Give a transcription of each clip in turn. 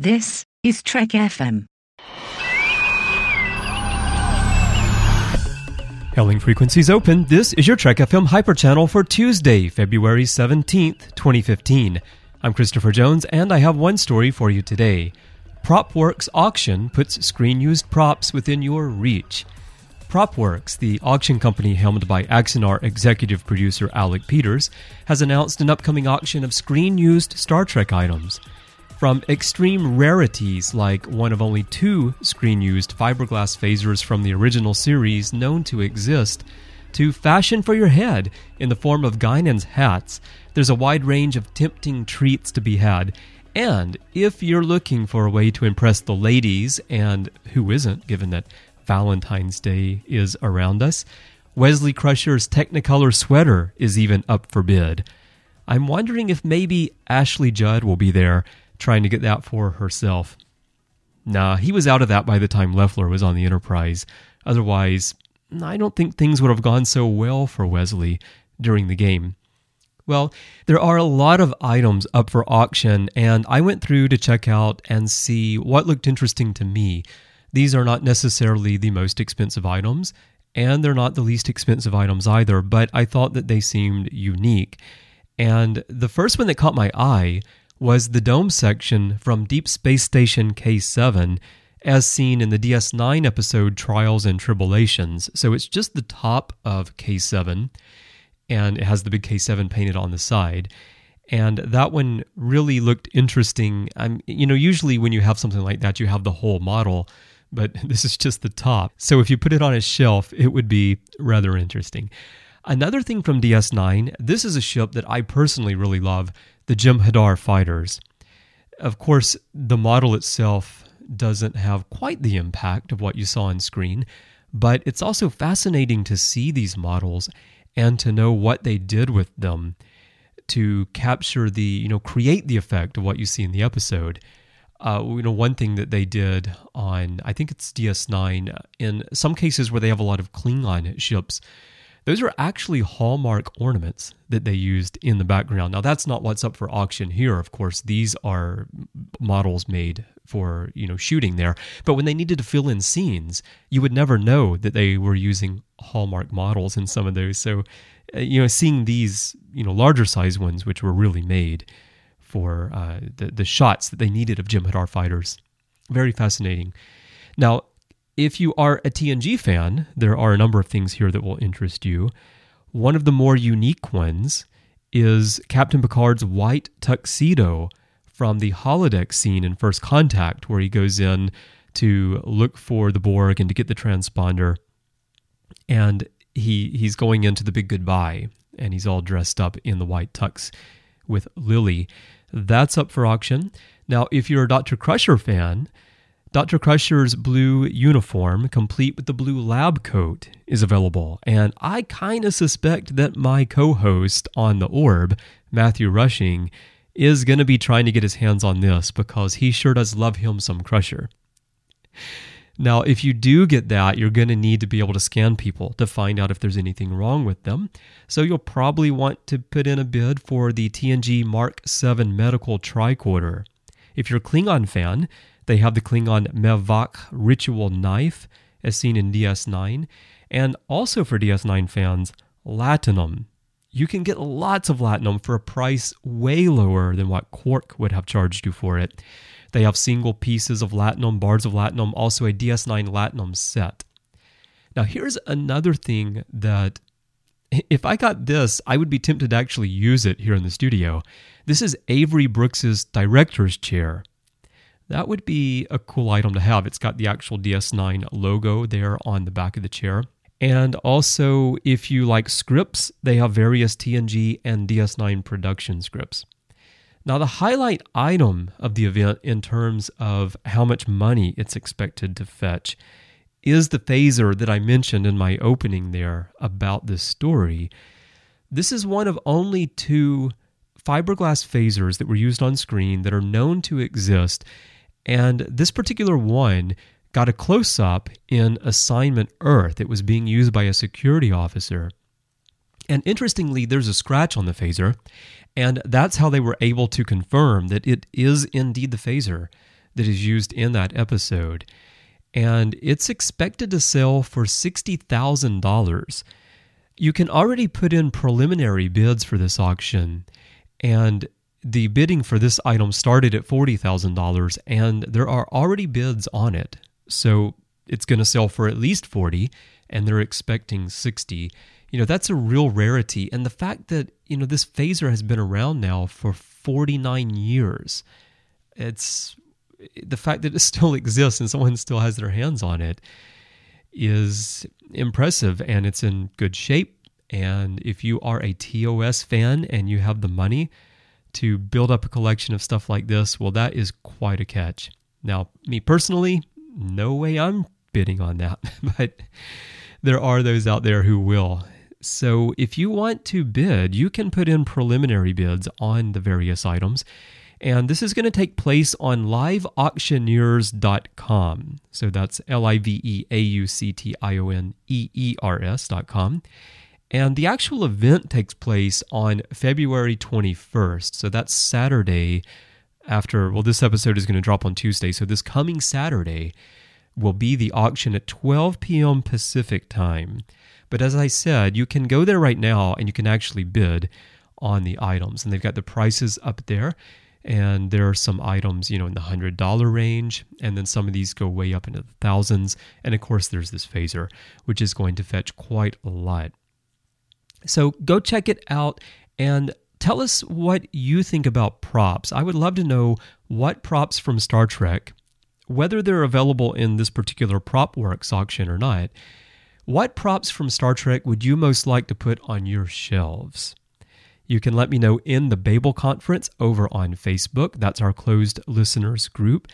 This is Trek FM. Hailing frequencies open. This is your Trek FM Hyper Channel for Tuesday, February 17th, 2015. I'm Christopher Jones, and I have one story for you today. Propworx Auction puts screen used props within your reach. Propworx, the auction company helmed by Axanar executive producer Alec Peters, has announced an upcoming auction of screen used Star Trek items. From extreme rarities like one of only two screen used fiberglass phasers from the original series known to exist, to fashion for your head in the form of Guinan's hats, there's a wide range of tempting treats to be had. And if you're looking for a way to impress the ladies, and who isn't, given that Valentine's Day is around us. Wesley Crusher's Technicolor sweater is even up for bid. I'm wondering if maybe Ashley Judd will be there trying to get that for herself. Nah, he was out of that by the time Lefler was on the Enterprise. Otherwise, I don't think things would have gone so well for Wesley during the game. Well, there are a lot of items up for auction, and I went through to check out and see what looked interesting to me. These are not necessarily the most expensive items, and they're not the least expensive items either, but I thought that they seemed unique. And the first one that caught my eye was the dome section from Deep Space Station K7, as seen in the DS9 episode Trials and Tribulations. So it's just the top of K7, and it has the big K7 painted on the side and that one really looked interesting. I'm, you know, usually when you have something like that, you have the whole model, but this is just the top. So if you put it on a shelf, it would be rather interesting. Another thing from DS9, this is a ship that I personally really love the Jem'Hadar fighters. Of course, the model itself doesn't have quite the impact of what you saw on screen, but it's also fascinating to see these models and to know what they did with them to capture the, you know, create the effect of what you see in the episode uh, you know, one thing that they did on, I think it's DS9, in some cases where they have a lot of Klingon ships, those are actually hallmark ornaments that they used in the background. Now, that's not what's up for auction here, of course. These are models made for, you know, shooting there. But when they needed to fill in scenes, you would never know that they were using hallmark models in some of those. So, uh, you know, seeing these, you know, larger size ones, which were really made, for uh, the, the shots that they needed of Jem'Hadar fighters. Very fascinating. Now, if you are a TNG fan, there are a number of things here that will interest you. One of the more unique ones is Captain Picard's white tuxedo from the holodeck scene in First Contact, where he goes in to look for the Borg and to get the transponder. And he he's going into the big goodbye, and he's all dressed up in the white tux with Lily. That's up for auction. Now, if you're a Dr. Crusher fan, Dr. Crusher's blue uniform, complete with the blue lab coat, is available. And I kind of suspect that my co host on The Orb, Matthew Rushing, is going to be trying to get his hands on this because he sure does love him some Crusher. Now, if you do get that, you're going to need to be able to scan people to find out if there's anything wrong with them. So you'll probably want to put in a bid for the TNG Mark 7 medical tricorder. If you're a Klingon fan, they have the Klingon Mevak ritual knife, as seen in DS9, and also for DS9 fans, Latinum. You can get lots of Latinum for a price way lower than what Quark would have charged you for it. They have single pieces of Latinum, bars of Latinum, also a DS9 Latinum set. Now, here's another thing that if I got this, I would be tempted to actually use it here in the studio. This is Avery Brooks's director's chair. That would be a cool item to have. It's got the actual DS9 logo there on the back of the chair. And also, if you like scripts, they have various TNG and DS9 production scripts. Now, the highlight item of the event in terms of how much money it's expected to fetch is the phaser that I mentioned in my opening there about this story. This is one of only two fiberglass phasers that were used on screen that are known to exist, and this particular one got a close up in Assignment Earth. It was being used by a security officer. And interestingly, there's a scratch on the phaser, and that's how they were able to confirm that it is indeed the phaser. that is used in that episode. And it's expected to sell for $60,000. You can already put in preliminary bids for this auction, and the bidding for this item started at $40,000 and there are already bids on it. So it's going to sell for at least 40 and they're expecting 60. You know, that's a real rarity and the fact that, you know, this phaser has been around now for 49 years. It's the fact that it still exists and someone still has their hands on it is impressive and it's in good shape. And if you are a TOS fan and you have the money, to build up a collection of stuff like this, well, that is quite a catch. Now, me personally, no way I'm bidding on that, but there are those out there who will. So, if you want to bid, you can put in preliminary bids on the various items. And this is going to take place on liveauctioneers.com. So that's L I V E A U C T I O N E E R S.com. And the actual event takes place on February 21st. So that's Saturday after, well, this episode is going to drop on Tuesday. So this coming Saturday will be the auction at 12 p.m. Pacific time. But as I said, you can go there right now and you can actually bid on the items. And they've got the prices up there. And there are some items, you know, in the $100 range. And then some of these go way up into the thousands. And of course, there's this phaser, which is going to fetch quite a lot. So go check it out and tell us what you think about props. I would love to know what props from Star Trek, whether they're available in this particular Propworx auction or not, what props from Star Trek would you most like to put on your shelves? You can let me know in the Babel Conference over on Facebook. That's our closed listeners group.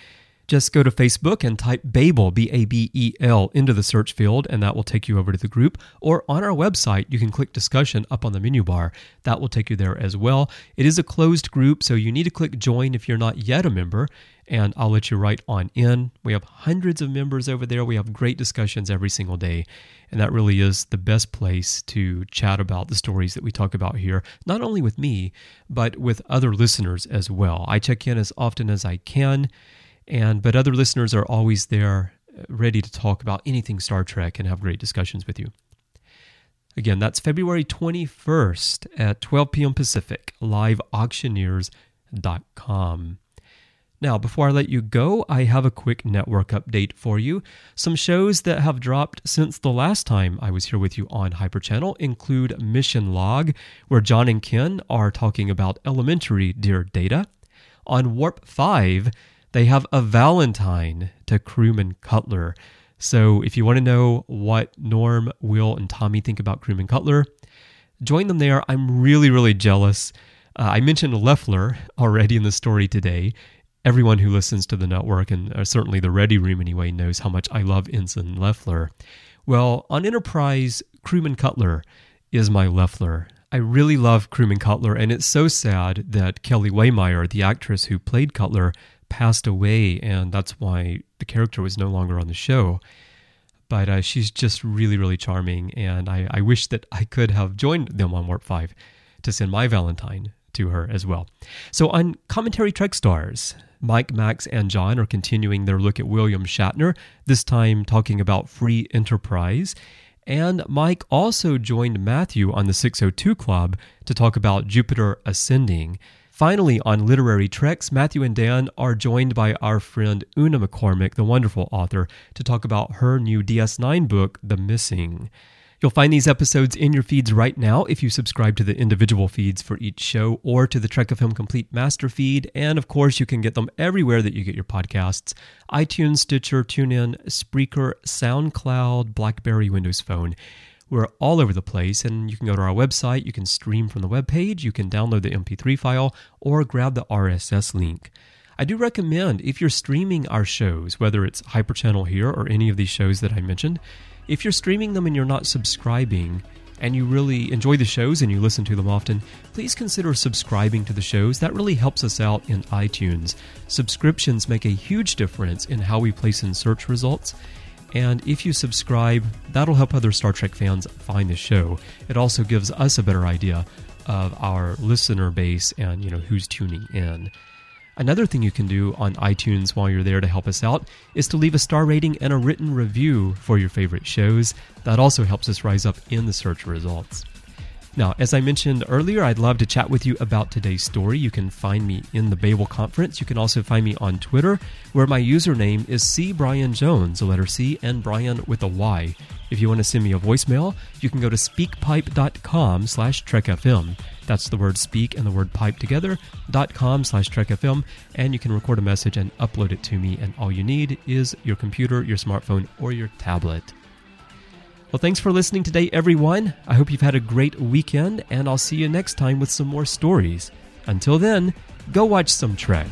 Just go to Facebook and type Babel, B A B E L, into the search field, and that will take you over to the group. Or on our website, you can click discussion up on the menu bar. That will take you there as well. It is a closed group, so you need to click join if you're not yet a member, and I'll let you right on in. We have hundreds of members over there. We have great discussions every single day, and that really is the best place to chat about the stories that we talk about here, not only with me, but with other listeners as well. I check in as often as I can and but other listeners are always there uh, ready to talk about anything Star Trek and have great discussions with you. Again, that's February 21st at 12 p.m. Pacific, liveauctioneers.com. Now, before I let you go, I have a quick network update for you. Some shows that have dropped since the last time I was here with you on Hyperchannel include Mission Log, where John and Ken are talking about elementary dear data. On Warp 5, they have a Valentine to Crewman Cutler. So if you want to know what Norm, Will, and Tommy think about Crewman Cutler, join them there. I'm really, really jealous. Uh, I mentioned Lefler already in the story today. Everyone who listens to the network, and uh, certainly the Ready Room anyway, knows how much I love Ensign Lefler. Well, on Enterprise, Crewman Cutler is my Lefler. I really love Crewman Cutler, and it's so sad that Kellie Waymire, the actress who played Cutler, passed away, and that's why the character was no longer on the show. But uh, she's just really, really charming, and I, I wish that I could have joined them on Warp 5 to send my Valentine to her as well. So on Commentary Trek Stars, Mike, Max, and John are continuing their look at William Shatner, this time talking about Free Enterprise. And Mike also joined Matthew on the 602 Club to talk about Jupiter Ascending. Finally, on Literary Treks, Matthew and Dan are joined by our friend Una McCormack, the wonderful author, to talk about her new DS9 book, The Missing. You'll find these episodes in your feeds right now if you subscribe to the individual feeds for each show or to the Trek of Film Complete Master feed. And of course, you can get them everywhere that you get your podcasts iTunes, Stitcher, TuneIn, Spreaker, SoundCloud, Blackberry, Windows Phone. We're all over the place, and you can go to our website, you can stream from the web page, you can download the MP3 file, or grab the RSS link. I do recommend if you're streaming our shows, whether it's Hyperchannel here or any of these shows that I mentioned, if you're streaming them and you're not subscribing, and you really enjoy the shows and you listen to them often, please consider subscribing to the shows. That really helps us out in iTunes. Subscriptions make a huge difference in how we place in search results, and if you subscribe, that'll help other Star Trek fans find the show. It also gives us a better idea of our listener base and you know who's tuning in. Another thing you can do on iTunes while you're there to help us out is to leave a star rating and a written review for your favorite shows. That also helps us rise up in the search results. Now, as I mentioned earlier, I'd love to chat with you about today's story. You can find me in the Babel Conference. You can also find me on Twitter, where my username is C Brian Jones, the letter C, and Brian with a Y. If you want to send me a voicemail, you can go to speakpipe.com slash trekfm. That's the word speak and the word pipe together, dot com slash trekfm, and you can record a message and upload it to me, and all you need is your computer, your smartphone, or your tablet. Well, thanks for listening today, everyone. I hope you've had a great weekend, and I'll see you next time with some more stories. Until then, go watch some Trek.